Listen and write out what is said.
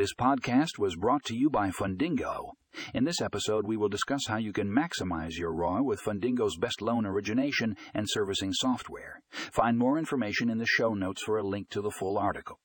This podcast was brought to you by Fundingo. In this episode, we will discuss how you can maximize your ROI with Fundingo's best loan origination and servicing software. Find more information in the show notes for a link to the full article.